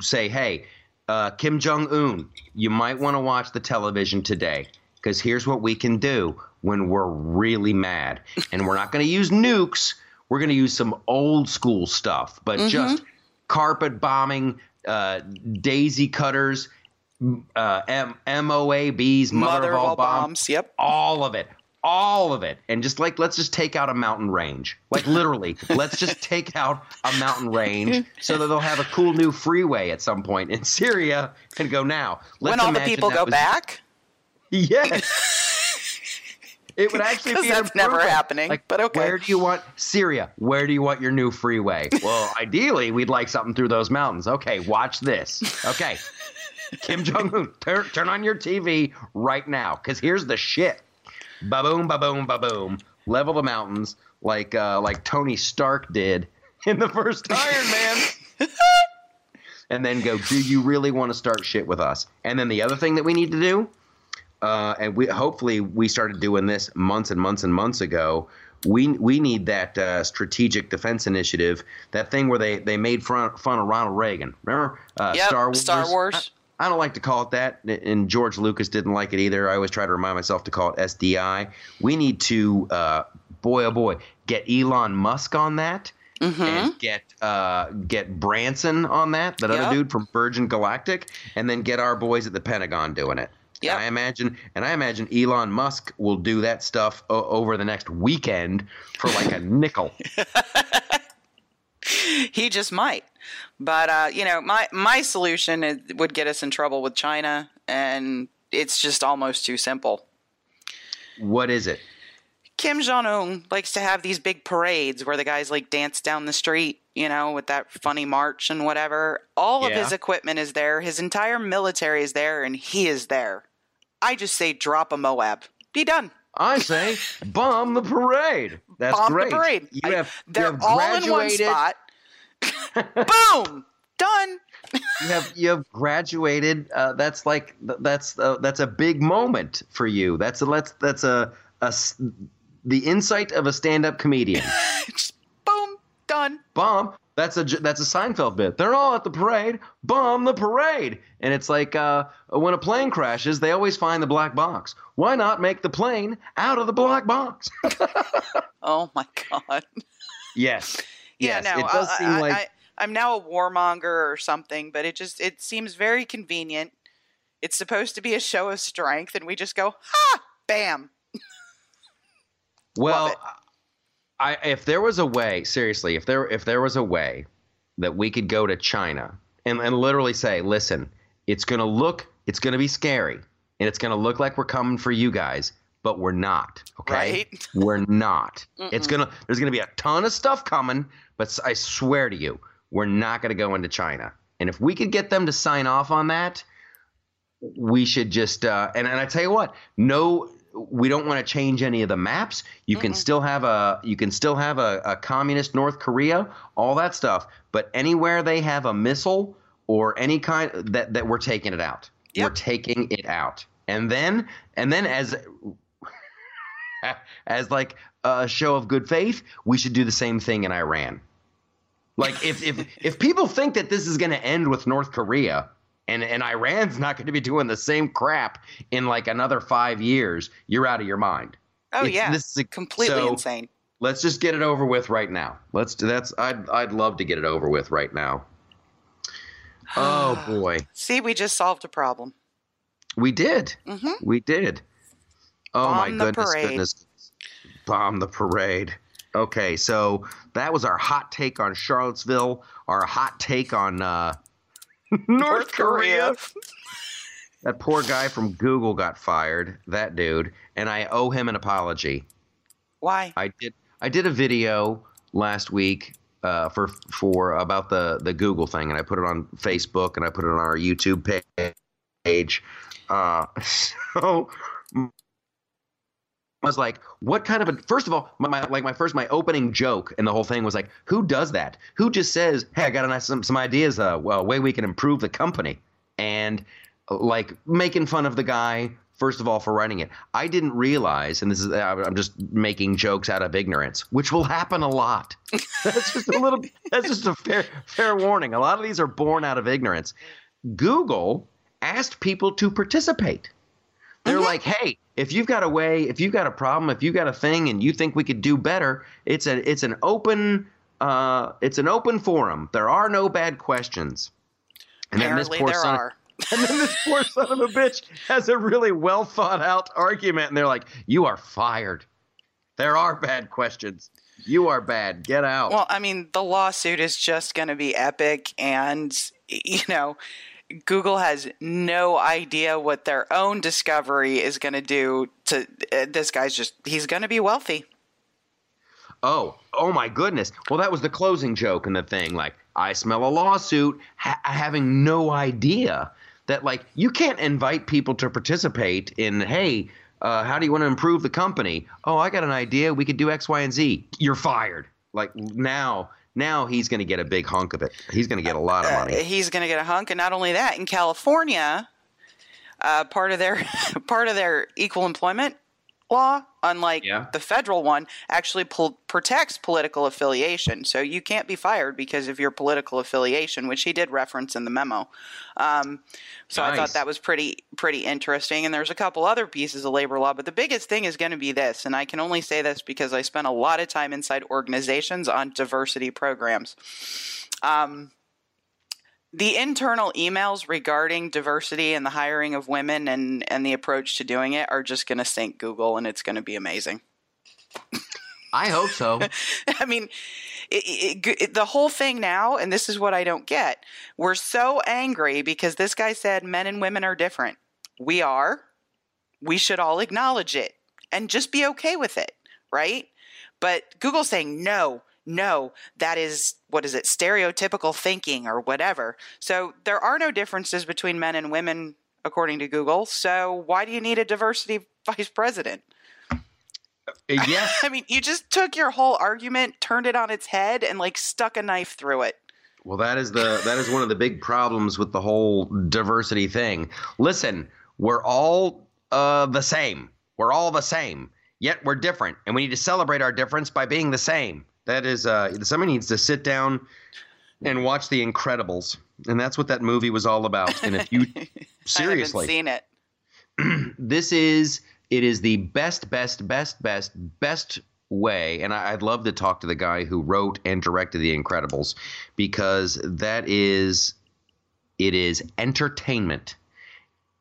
say, hey, uh, Kim Jong Un, you might want to watch the television today because here's what we can do when we're really mad. And we're not going to use nukes. We're going to use some old school stuff, but just carpet bombing, uh, daisy cutters, uh, M- MOABs, mother, of all, bombs, Yep. all of it all of it and just like let's just take out a mountain range like literally *laughs* let's just take out a mountain range so that they'll have a cool new freeway at some point in syria and go now let's when all the people go was- back, *laughs* yes it would actually be that's never happening. Like, but okay. Where do you want Syria? Where do you want your new freeway? Well, *laughs* ideally, we'd like something through those mountains. Okay, watch this. Okay, Kim Jong Un, turn turn on your TV right now, because here's the shit. Ba boom, ba boom, ba boom. Level the mountains like uh, like Tony Stark did in the first *laughs* Iron Man. and then go, do you really want to start shit with us? And then the other thing that we need to do, uh, and we hopefully we started doing this months and months and months ago. We we need that uh, strategic defense initiative, that thing where they, they made fun, fun of Ronald Reagan. Remember uh, Yep, Star Wars? Star Wars. I, I don't like to call it that, and George Lucas didn't like it either. I always try to remind myself to call it SDI. We need to, uh, boy oh boy, get Elon Musk on that Mm-hmm. and get uh, get Branson on that, that Yep. other dude from Virgin Galactic, and then get our boys at the Pentagon doing it. Yep. And I imagine, and I imagine Elon Musk will do that stuff o- over the next weekend for like a *laughs* nickel. he just might. But uh, you know, my my solution is, would get us in trouble with China, and it's just almost too simple. what is it? Kim Jong Un likes to have these big parades where the guys like dance down the street, you know, with that funny march and whatever. All of his equipment is there, his entire military is there, and he is there. I just say drop a Moab. Be done. I say bomb the parade. That's Bomb great. the parade. You I- have, you they're have all in one spot. *laughs* Boom. Done. You have you have graduated. Uh, that's like that's uh, that's a big moment for you. That's a let's that's a, a, the insight of a stand-up comedian. *laughs* Just boom. Done. bomb. That's a that's a Seinfeld bit. They're all at the parade. Bomb the parade. And it's like uh, when a plane crashes, they always find the black box. Why not make the plane out of the black box? *laughs* Oh my god. yes. *laughs* Yeah, yes. no, it does I, seem I, like I, I'm now a warmonger or something, but it just it seems very convenient. It's supposed to be a show of strength, and we just go ha, bam. *laughs* well. I if there was a way, seriously, if there if there was a way that we could go to China and, and literally say, listen, it's gonna look it's gonna be scary and it's gonna look like we're coming for you guys, but we're not. Okay. Right. *laughs* We're not. It's gonna there's gonna be a ton of stuff coming, but I swear to you, we're not gonna go into China. And if we could get them to sign off on that, we should just uh, and and I tell you what, no, we don't want to change any of the maps. You can Mm-mm. still have a you can still have a, a communist North Korea, all that stuff. But anywhere they have a missile or any kind that that we're taking it out. We're taking it out, and then and then as *laughs* as like a show of good faith, we should do the same thing in Iran. Like if if if people think that this is going to end with North Korea and and Iran's not going to be doing the same crap in like another 5 years, you're out of your mind. Oh It's- yeah, this is a- completely so- insane. Let's just get it over with right now. Let's do that's I'd I'd love to get it over with right now. *sighs* Oh boy. See, we just solved a problem. We did. hmm We did. Oh my Bomb the goodness, goodness. Bomb the parade. Okay, so that was our hot take on Charlottesville, our hot take on uh, *laughs* North, Korea. *laughs* That poor guy from Google got fired, that dude, and I owe him an apology. Why? I did I did a video last week uh, for for about the the Google thing, and I put it on Facebook and I put it on our YouTube page. Uh, *laughs* so was like, what kind of a first of all, my, my like my first my opening joke and the whole thing was like, who does that? Who just says, hey, I got some some ideas, uh, well, way we can improve the company, and uh, like making fun of the guy first of all for writing it. I didn't realize, and this is I'm just making jokes out of ignorance, which will happen a lot. *laughs* that's just a little. That's just a fair fair warning. A lot of these are born out of ignorance. Google asked people to participate. They're Mhm. like, hey, if you've got a way, if you've got a problem, if you've got a thing, and you think we could do better, it's a it's an open uh, it's an open forum. There are no bad questions. And then this Apparently, poor there son, are. *laughs* and then this poor son of a bitch has a really well thought out argument, and they're like, "You are fired. There are bad questions. You are bad. Get out." Well, I mean, the lawsuit is just going to be epic, and you know, Google has no idea what their own discovery is going to do to uh, this guy's just he's going to be wealthy. Oh, oh my goodness. Well, that was the closing joke in the thing. Like, I smell a lawsuit, ha- having no idea that, like, you can't invite people to participate in, hey, uh, how do you want to improve the company? Oh, I got an idea. We could do X, Y, and Z. You're fired. Like, now. Now he's going to get a big hunk of it. He's going to get a lot of Uh, money. he's going to get a hunk, and not only that, in California, uh, part of their *laughs* part of their equal employment law, unlike Yeah. the federal one, actually protects political affiliation. So you can't be fired because of your political affiliation, which he did reference in the memo. Um, so I thought that was pretty pretty interesting. And there's a couple other pieces of labor law, but the biggest thing is going to be this, and I can only say this because I spent a lot of time inside organizations on diversity programs. Um, the internal emails regarding diversity and the hiring of women and, and the approach to doing it are just going to sink Google and it's going to be amazing. I hope so. *laughs* I mean, it, it, it, the whole thing now, and this is what I don't get. We're so angry because this guy said men and women are different. We are. We should all acknowledge it and just be okay with it, right? But Google's saying no, no, that is what is it, stereotypical thinking or whatever. So there are no differences between men and women according to Google. So why do you need a diversity *laughs* vice president? yes. *laughs* I mean, you just took your whole argument, turned it on its head, and like stuck a knife through it. Well, that is the that is one of the big problems with the whole diversity thing. Listen, we're all uh, the same. We're all the same. Yet we're different, and we need to celebrate our difference by being the same. That is, uh, somebody needs to sit down and watch The Incredibles, and that's what that movie was all about. And if you *laughs* seriously, I seen it. *clears throat* this is it is the best best best best best way and I, i'd love to talk to the guy who wrote and directed the incredibles because that is it is entertainment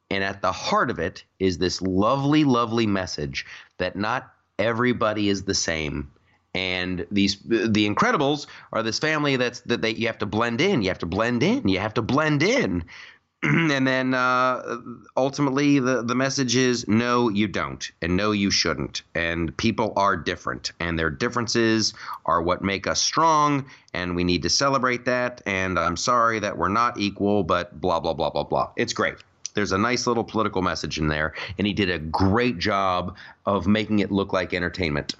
and at the heart of it is this lovely lovely message that not everybody is the same and these the incredibles are this family that's that they you have to blend in you have to blend in you have to blend in. *clears throat* And then uh, ultimately the, the message is no you don't and no you shouldn't. And people are different and their differences are what make us strong and we need to celebrate that. And i'm sorry that we're not equal but blah blah blah blah blah. It's great. There's a nice little political message in there and he did a great job of making it look like entertainment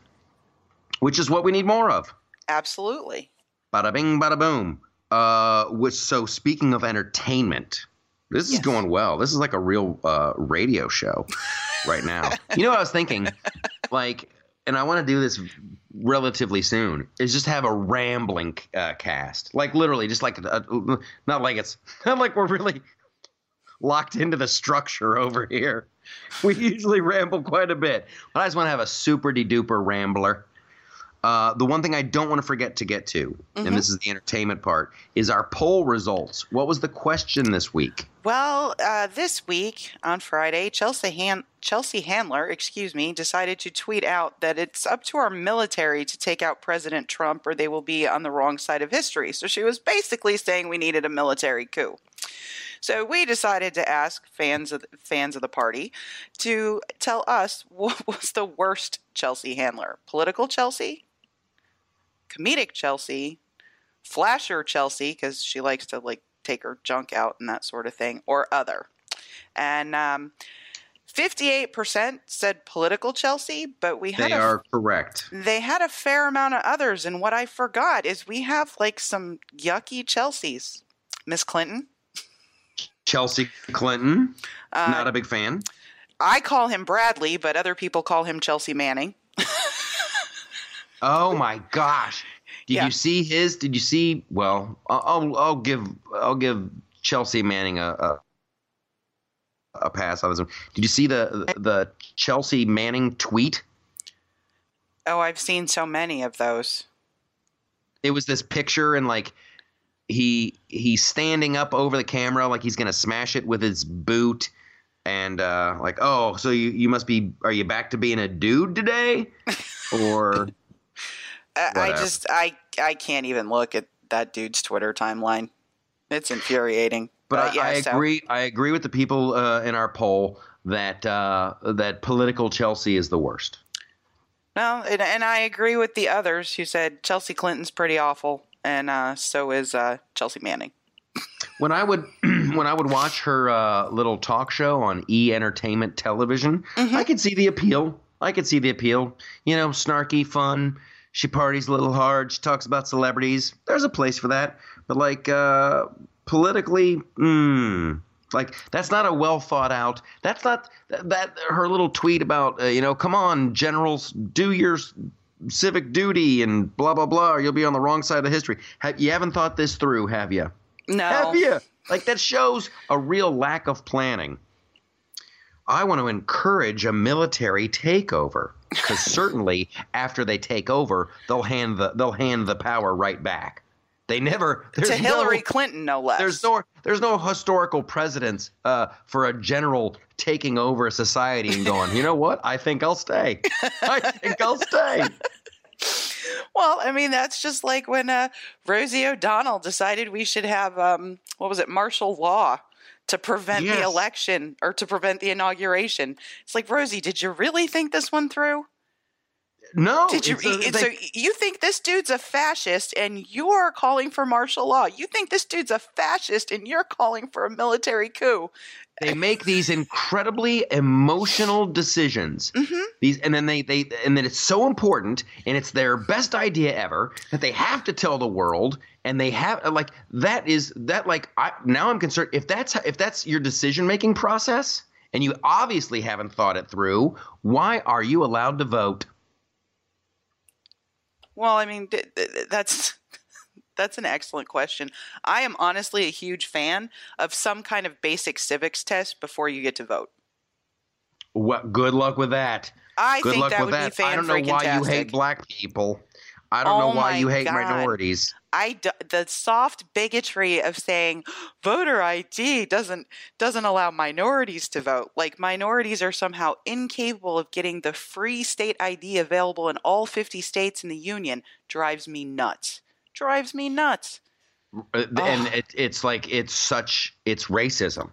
which is what we need more of Absolutely. Bada bing, bada boom. Uh, which so speaking of entertainment, this is going well. This is like a real uh, radio show right now. you know what I was thinking? *laughs* Like, and I want to do this relatively soon. Is just have a rambling uh, cast, like literally, just like a, not like it's *laughs* not like we're really locked into the structure over here. We usually ramble quite a bit, but I just want to have a super de duper rambler. Uh, the one thing I don't want to forget to get to, Mhm. and this is the entertainment part, is our poll results. What was the question this week? Well, uh, this week on Friday, Chelsea Han- Chelsea Handler, excuse me, decided to tweet out that it's up to our military to take out President Trump, or they will be on the wrong side of history. So she was basically saying we needed a military coup. So we decided to ask fans of the, fans of the party to tell us *laughs* what was the worst Chelsea Handler: political Chelsea, comedic Chelsea, flasher Chelsea because she likes to like take her junk out and that sort of thing, or other. And um, 58% said political Chelsea, but we had They a, are correct. they had a fair amount of others. And what I forgot is we have like some yucky Chelseas. Miss Clinton. Chelsea Clinton, Uh, not a big fan. I call him Bradley, but other people call him Chelsea Manning. Oh my gosh! Did Yeah. you see his? Did you see? Well, I'll I'll, give I'll give Chelsea Manning a, a a pass on this one. Did you see the the Chelsea Manning tweet? Oh, I've seen so many of those. It was this picture and like he he's standing up over the camera like he's gonna smash it with his boot and uh like oh so you you must be are you back to being a dude today *laughs* or I, I just I I can't even look at that dude's Twitter timeline. It's infuriating. But, But I, yeah, I so- agree. I agree with the people uh, in our poll that uh, that political Chelsea is the worst. Well, and, and I agree with the others who said Chelsea Clinton's pretty awful, and uh, so is uh, Chelsea Manning. When I would *clears throat* when I would watch her uh, little talk show on E Entertainment Television, Mm-hmm. I could see the appeal. I could see the appeal. You know, snarky, fun. She parties a little hard. She talks about celebrities. There's a place for that. But like uh, politically, mm, like that's not a well thought out. That's not that, that her little tweet about uh, you know, come on, generals, do your civic duty and blah blah blah. Or you'll be on the wrong side of history. Have, you haven't thought this through, have you? No, Have you? Like that shows a real lack of planning. I want to encourage a military takeover because certainly after they take over, they'll hand the they'll hand the power right back. They never there's to Hillary no, Clinton, no less. there's no there's no historical precedence uh, for a general taking over a society and going. You know what? I think I'll stay. *laughs* I think I'll stay. Well, I mean, that's just like when uh, Rosie O'Donnell decided we should have um, what was it, martial law to prevent the election or to prevent the inauguration. It's like Rosie, did you really think this one through? No, Did you? a- so you think this dude's a fascist and you're calling for martial law? You think this dude's a fascist and you're calling for a military coup? they make these incredibly emotional decisions hmm these and then they they and then it's so important and it's their best idea ever that they have to tell the world and they have like that is that like I now I'm concerned if that's if that's your decision making process and you obviously haven't thought it through why are you allowed to vote? Well, I mean, th- th- that's *laughs* that's an excellent question. I am honestly a huge fan of some kind of basic civics test before you get to vote. what good luck with that. I good think luck that with would that. Be i don't know why you hate black people i don't Oh know why you hate God. minorities I d- the soft bigotry of saying voter ID doesn't doesn't allow minorities to vote. Like minorities are somehow incapable of getting the free state ID available in all 50 states in the union drives me nuts. Drives me nuts. Uh, and it, it's like it's such it's racism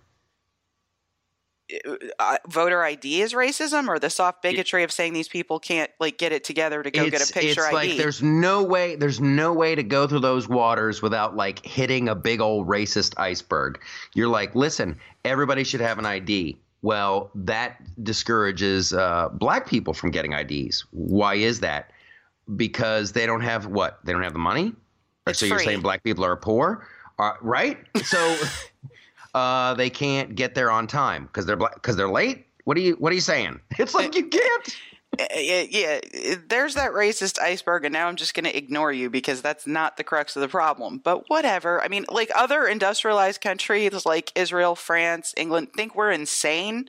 uh, voter ID is racism, or the soft bigotry of saying these people can't like get it together to go get a picture it's ID. like there's no way there's no way to go through those waters without like hitting a big old racist iceberg. You're like, listen, everybody should have an ID. Well, that discourages uh, black people from getting IDs. Why is that? Because they don't have what? They don't have the money. Or It's so you're saying black people are poor, uh, right? So *laughs* *laughs* uh, they can't get there on time because they're because they're late. What are you What are you saying? *laughs* It's like you can't. Uh, yeah, uh, there's that racist iceberg, and now I'm just going to ignore you because that's not the crux of the problem. But whatever. I mean, like other industrialized countries like Israel, France, England think we're insane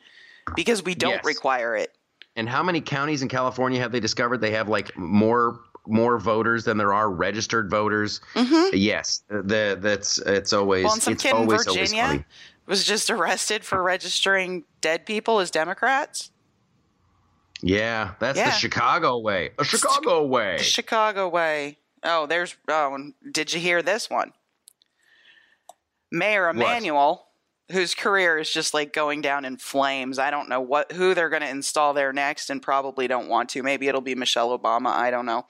because we don't Yes. require it. And how many counties in California have they discovered they have like more more voters than there are registered voters? hmm Yes, the that's it's always Well, some it's kid in always always Virginia funny. was just arrested for registering dead people as Democrats. Yeah, that's the Chicago way. A Chicago way. The Chicago way. Oh, there's. Oh, did you hear this one? Mayor Emanuel, whose career is just like going down in flames. I don't know what who they're going to install there next, and probably don't want to. Maybe it'll be Michelle Obama. I don't know.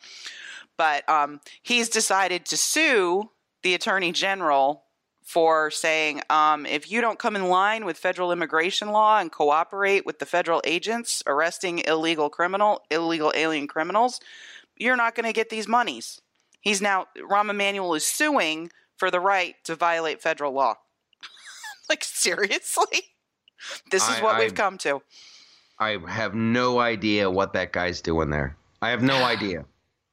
But um, he's decided to sue the attorney general for saying um, if you don't come in line with federal immigration law and cooperate with the federal agents arresting illegal criminal illegal alien criminals you're not going to get these monies he's now rahm emanuel is suing for the right to violate federal law *laughs* like seriously this is I- what I- we've come to I have no idea what that guy's doing there. I have no *sighs* idea.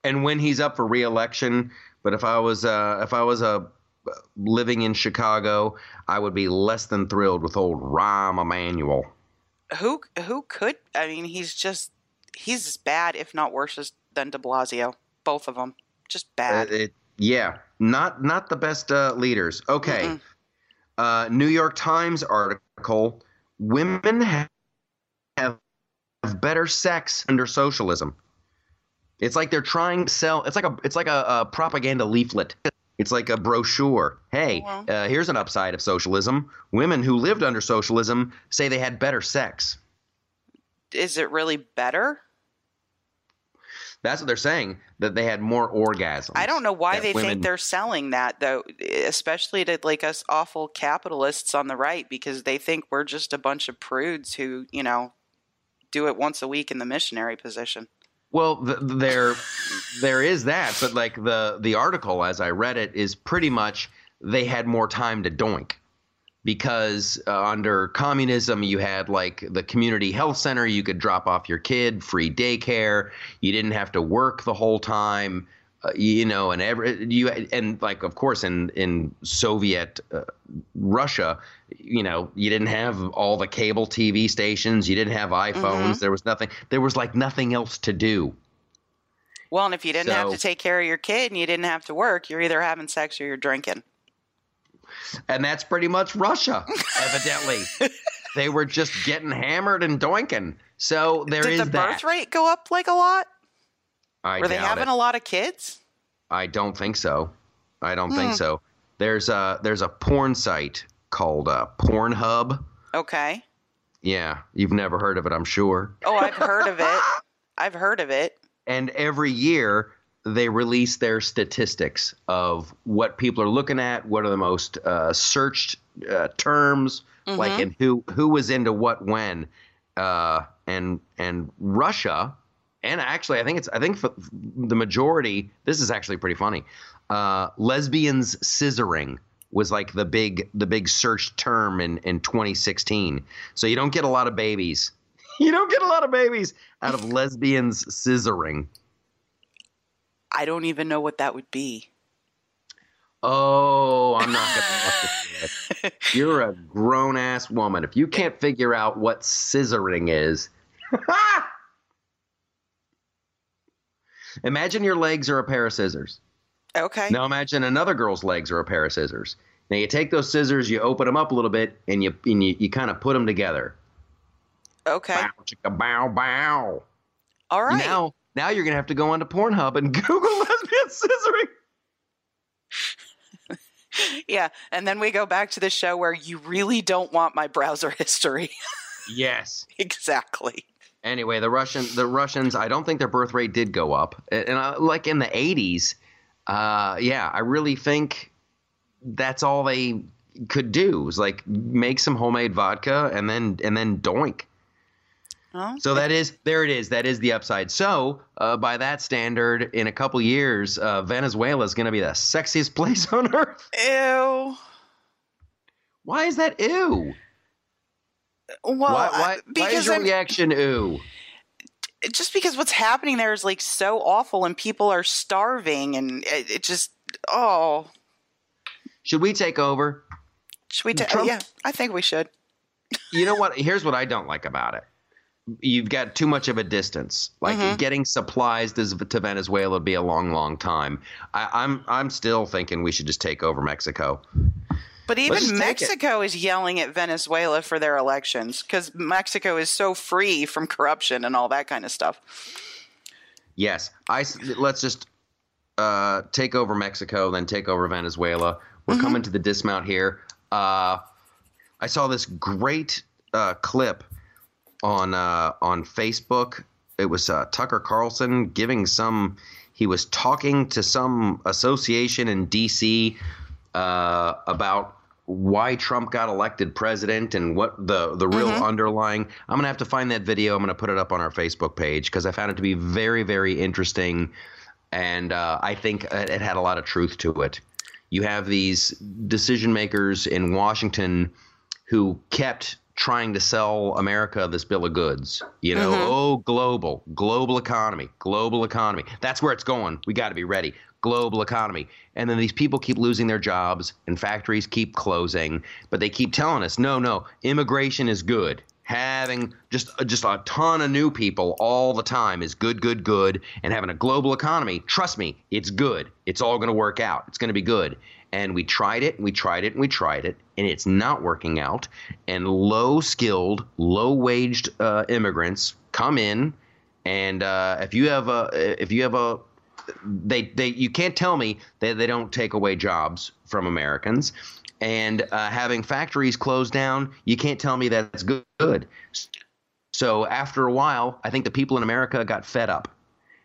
And when he's up for reelection, but if I was uh, if I was uh, living in Chicago, I would be less than thrilled with old Rahm Emanuel. who who could i mean he's just he's as bad if not worse than de blasio both of them just Uh, bad it, yeah, not not the best uh, leaders. Okay, Mm-mm. Uh, New York Times article: Women have, have better sex under socialism. It's like they're trying to sell. It's like a it's like a, a propaganda leaflet. It's like a brochure. Hey, Well. uh, here's an upside of socialism. Women who lived under socialism say they had better sex. Is it really better? That's what they're saying. That they had more orgasms. I don't know why they women- think they're selling that though, especially to like us awful capitalists on the right because they think we're just a bunch of prudes who, you know, do it once a week in the missionary position. Well, th- there, there is that, but like the the article as I read it is pretty much they had more time to doink because uh, under communism you had like the community health center you could drop off your kid free daycare you didn't have to work the whole time uh, you know and every you and like of course in in soviet uh, russia you know you didn't have all the cable tv stations you didn't have iphones there was nothing there was like nothing else to do Well, and if you didn't have to take care of your kid and you didn't have to work, you're either having sex or you're drinking. And that's pretty much Russia, *laughs* evidently. they were just getting hammered and doinking. So there Did is the that. birth rate go up like a lot? I Were they having it. a lot of kids? I don't think so. I don't Hmm. think so. There's a there's a porn site called uh, Pornhub. Okay. Yeah, you've never heard of it, I'm sure. Oh, I've heard of it. *laughs* I've heard of it. And every year they release their statistics of what people are looking at, what are the most uh, searched uh, terms, like Mhm. and who who was into what when, uh, and and Russia, and actually I think it's I think for the majority. This is actually pretty funny. Uh, lesbians scissoring was like the big the big search term in in 2016. So you don't get a lot of babies. *laughs* You don't get a lot of babies out of *laughs* lesbians scissoring. I don't even know what that would be. Oh, I'm not going *laughs* to look at it. You're a grown ass woman. If you can't figure out what scissoring is, *laughs* imagine your legs are a pair of scissors. Okay. Now imagine another girl's legs are a pair of scissors. Now you take those scissors, you open them up a little bit, and you and you, you kind of put them together. Okay. Bow, chicka, bow, bow. All right. Now, now you're gonna have to go onto Pornhub and *laughs* Google lesbian scissoring. yeah. And then we go back to the show where you really don't want my browser *laughs* history. Yes. *laughs* exactly. Anyway, the Russian the Russians, I don't think their birth rate did go up, and, and uh, like in the '80s, uh, yeah, I really think that's all they could do was like make some homemade vodka and then and then doink. Oh, So that is there it is. That is the upside. So uh, by that standard, in a couple years, uh, Venezuela is going to be the sexiest *laughs* place on earth. ew. Why is that ew? Well, why, why, uh, why is because your I'm- reaction ew? just because what's happening there is like so awful and people are starving and it, it just oh Should we take over? should we ta- Trump- yeah i think we should You know what? Here's what I don't like about it. You've got too much of a distance. Like Mhm. getting supplies to, to Venezuela would be a long, long time. I, I'm I'm still thinking we should just take over Mexico. but even just take it. mexico is yelling at venezuela for their elections because mexico is so free from corruption and all that kind of stuff Yes, I let's just uh, take over Mexico, then take over Venezuela. We're Mhm. coming to the dismount here. Uh, I saw this great uh, clip on uh, on Facebook. It was uh, Tucker Carlson giving some. He was talking to some association in D.C. Uh, about why Trump got elected president and what the the real Mhm. underlying. I'm gonna have to find that video. I'm gonna put it up on our Facebook page because I found it to be very very interesting, and uh, I think it had a lot of truth to it. You have these decision makers in Washington who kept trying to sell America this bill of goods. You know, Mhm. oh, global, global economy, global economy. That's where it's going. We got to be ready. Global economy. And then these people keep losing their jobs and factories keep closing, but they keep telling us, no, no, immigration is good. Having just just a ton of new people all the time is good, good, good. And having a global economy, trust me, it's good. It's all going to work out. It's going to be good. And we tried it, and we tried it, and we tried it, and it's not working out. And low skilled, low waged uh, immigrants come in, and uh, if you have a if you have a they they you can't tell me that they don't take away jobs from Americans, and uh, having factories closed down, you can't tell me that's good. So after a while, I think the people in America got fed up,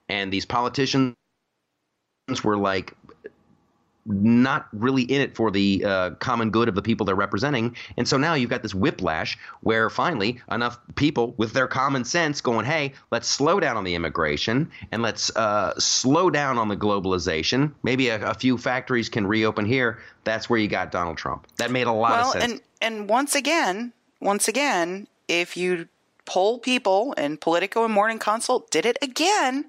and these politicians were like not really in it for the uh, common good of the people they're representing. And so now you've got this whiplash where finally enough people with their common sense going, hey, let's slow down on the immigration and let's uh, slow down on the globalization. Maybe a, a, few factories can reopen here. That's where you got Donald Trump. That made a lot well, of sense. And, and once again, once again, if you poll people and Politico and Morning Consult did it again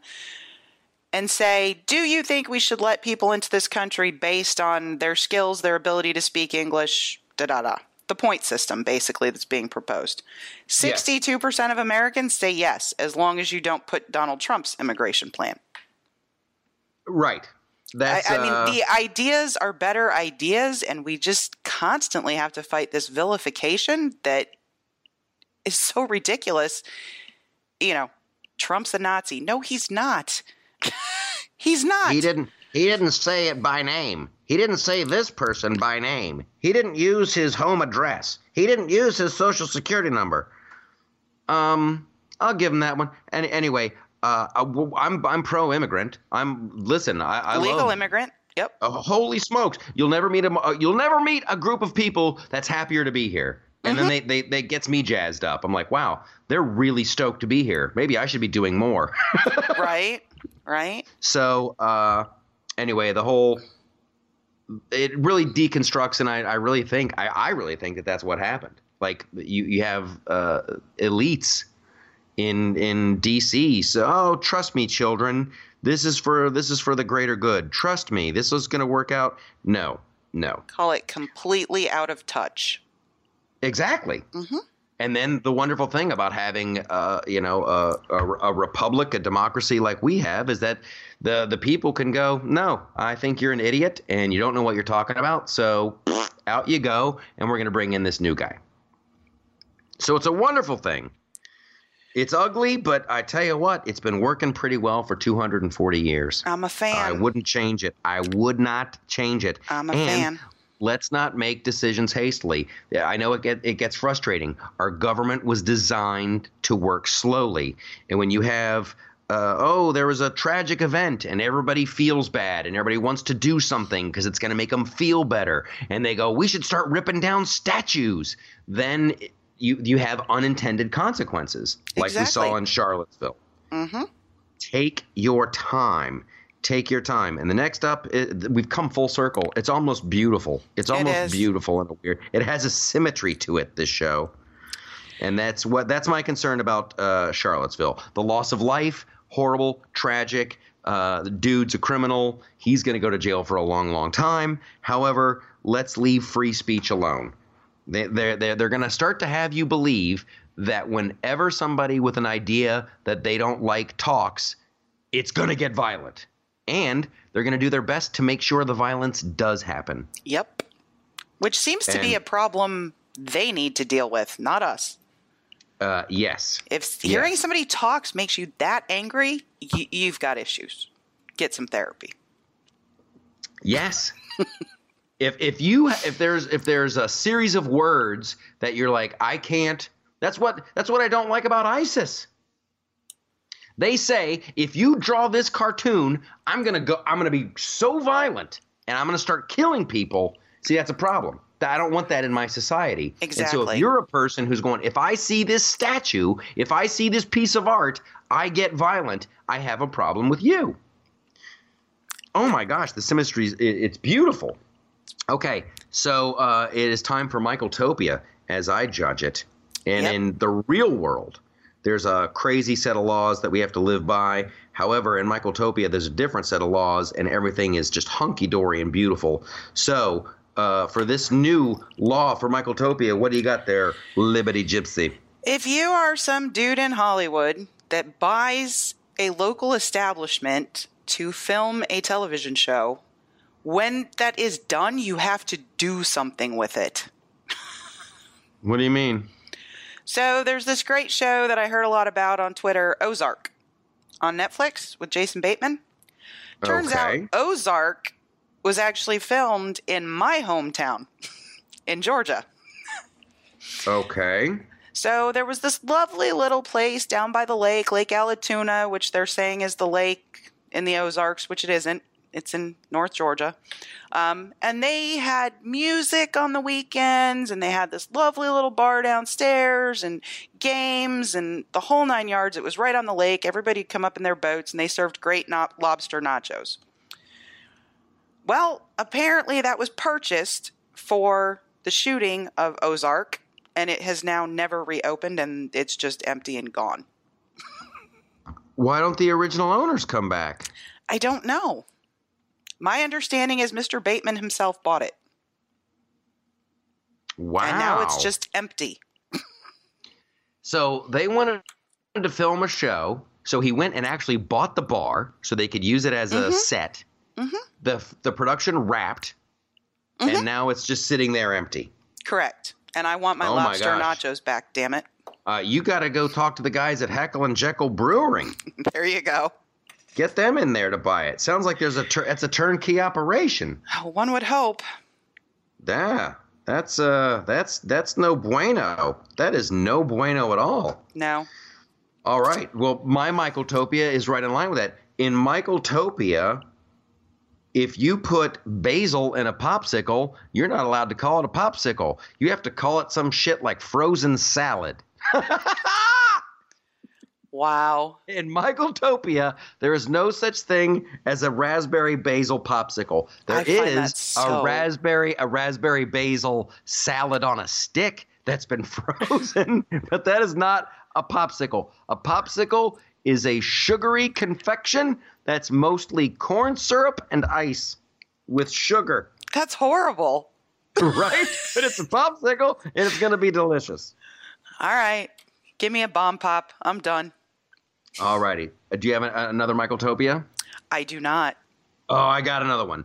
and say, Do you think we should let people into this country based on their skills, their ability to speak English, da da da? The point system, basically, that's being proposed. 62% yes. of Americans say yes, as long as you don't put Donald Trump's immigration plan. Right. That's, I, I mean, uh, the ideas are better ideas, and we just constantly have to fight this vilification that is so ridiculous. You know, Trump's a Nazi. No, he's not. *laughs* He's not. He didn't. He didn't say it by name. He didn't say this person by name. He didn't use his home address. He didn't use his social security number. Um, I'll give him that one. And anyway, uh, I'm I'm pro immigrant. I'm listen. I, I legal love, immigrant. Yep. Uh, holy smokes! You'll never meet a uh, you'll never meet a group of people that's happier to be here. And mm-hmm. then they, they they gets me jazzed up. I'm like, wow, they're really stoked to be here. Maybe I should be doing more. *laughs* right right? So uh, anyway, the whole it really deconstructs, and I, I really think I, I really think that that's what happened. Like you you have uh, elites in in DC. So oh, trust me, children. This is for this is for the greater good. Trust me, this is going to work out. No, no. Call it completely out of touch. Exactly. Mm-hmm. And then the wonderful thing about having, uh, you know, a, a, a, republic, a democracy like we have, is that the the people can go, no, I think you're an idiot and you don't know what you're talking about. So out you go, and we're going to bring in this new guy. So it's a wonderful thing. It's ugly, but I tell you what, it's been working pretty well for 240 years. I'm a fan. I wouldn't change it. I would not change it. I'm a and fan let's not make decisions hastily. I know it, get, it gets frustrating. Our government was designed to work slowly. And when you have, uh, oh, there was a tragic event and everybody feels bad and everybody wants to do something because it's going to make them feel better, and they go, we should start ripping down statues, then you, you have unintended consequences, like exactly. we saw in Charlottesville. Mm-hmm. Take your time take your time. And the next up, it, we've come full circle. It's almost beautiful. It's almost it beautiful and weird. It has a symmetry to it. This show, and that's what that's my concern about uh, Charlottesville. The loss of life, horrible, tragic. Uh, the dude's a criminal. He's going to go to jail for a long, long time. However, let's leave free speech alone. They, they're they're, they're going to start to have you believe that whenever somebody with an idea that they don't like talks, it's going to get violent and they're going to do their best to make sure the violence does happen. Yep. Which seems to be a problem they need to deal with, not us. Uh, yes. If hearing yes. somebody talks makes you that angry, y- you've got issues. Get some therapy. Yes. *laughs* if if you if there's if there's a series of words that you're like I can't that's what that's what I don't like about ISIS. They say if you draw this cartoon, I'm gonna go. I'm gonna be so violent and I'm gonna start killing people. See, that's a problem. I don't want that in my society. Exactly. And so if you're a person who's going, if I see this statue, if I see this piece of art, I get violent. I have a problem with you. Oh my gosh, the symmetry it's beautiful. Okay, so uh, it is time for Michaeltopia as I judge it. And yep. in the real world, there's a crazy set of laws that we have to live by. However, in Michaeltopia, there's a different set of laws, and everything is just hunky dory and beautiful. So, uh, for this new law for Michaeltopia, what do you got there, Liberty Gypsy? If you are some dude in Hollywood that buys a local establishment to film a television show, when that is done, you have to do something with it. what do you mean? So there's this great show that I heard a lot about on Twitter, Ozark, on Netflix with Jason Bateman. Turns Okay. out Ozark was actually filmed in my hometown *laughs* in Georgia. Okay. So there was this lovely little place down by the lake, Lake Allatoona, which they're saying is the lake in the Ozarks, which it isn't. It's in North Georgia. Um, and they had music on the weekends, and they had this lovely little bar downstairs, and games, and the whole nine yards. It was right on the lake. Everybody'd come up in their boats, and they served great no- lobster nachos. Well, apparently that was purchased for the shooting of Ozark, and it has now never reopened, and it's just empty and gone. Why don't the original owners come back? I don't know. My understanding is Mr. Bateman himself bought it, Wow. and now it's just empty. So they wanted to film a show, so he went and actually bought the bar so they could use it as a Mhm. set. Mhm. The the production wrapped, Mhm. and now it's just sitting there empty. Correct. And I want my Oh lobster gosh. nachos back, damn it. Uh, you got to go talk to the guys at Heckle and Jekyll Brewing. *laughs* There you go. Get them in there to buy it. Sounds like there's a tur- it's a turnkey operation. Oh, One would hope. Yeah, that's uh that's that's no bueno. That is no bueno at all. No. All right. Well, my Michaeltopia is right in line with that. In Michaeltopia, if you put basil in a popsicle, you're not allowed to call it a popsicle. You have to call it some shit like frozen salad. *laughs* Wow. In Michaeltopia, there is no such thing as a raspberry basil popsicle. There is so- a raspberry a raspberry basil salad on a stick that's been *laughs* frozen, but that is not a popsicle. A popsicle is a sugary confection that's mostly corn syrup and ice with sugar, That's horrible. *laughs* right? but it's a popsicle and it's going to be delicious. All right. Give me a bomb pop. I'm done. All righty. Uh, Do you have another Michaeltopia? I do not. Oh, I got another one.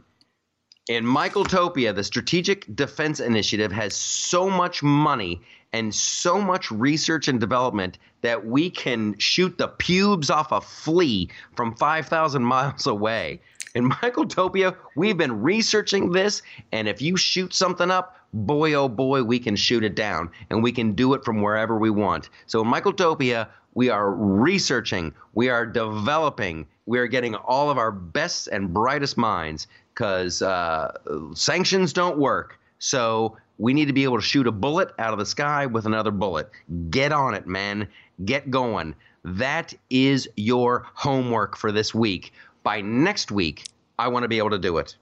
In Michaeltopia, the Strategic Defense Initiative has so much money and so much research and development that we can shoot the pubes off a flea from 5,000 miles away. In Michaeltopia, we've been researching this, and if you shoot something up, boy oh boy, we can shoot it down, and we can do it from wherever we want. So in Michaeltopia, we are researching, we are developing, we are getting all of our best and brightest minds because uh, sanctions don't work. So we need to be able to shoot a bullet out of the sky with another bullet. Get on it, man. Get going. That is your homework for this week. By next week, I want to be able to do it.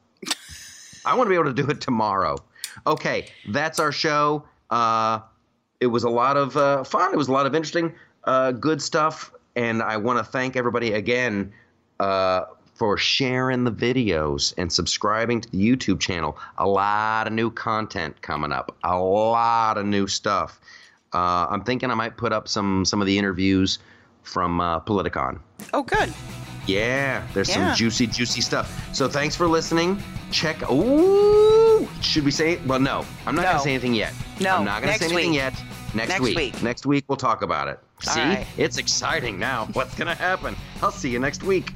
I want to be able to do it tomorrow. Okay, that's our show. Uh, it was a lot of uh, fun. It was a lot of interesting, uh, good stuff. And I want to thank everybody again uh, for sharing the videos and subscribing to the YouTube channel. A lot of new content coming up. A lot of new stuff. Uh, I'm thinking I might put up some some of the interviews from uh, Politicon. Oh, good. Yeah, there's Yeah. some juicy, juicy stuff. So thanks for listening. Check. Ooh, should we say it? Well, no, I'm not No. gonna say anything yet. No, I'm not gonna next say anything week. yet. Next, Next week. week. Next week we'll talk about it. See, right. it's exciting now. What's gonna happen? I'll see you next week.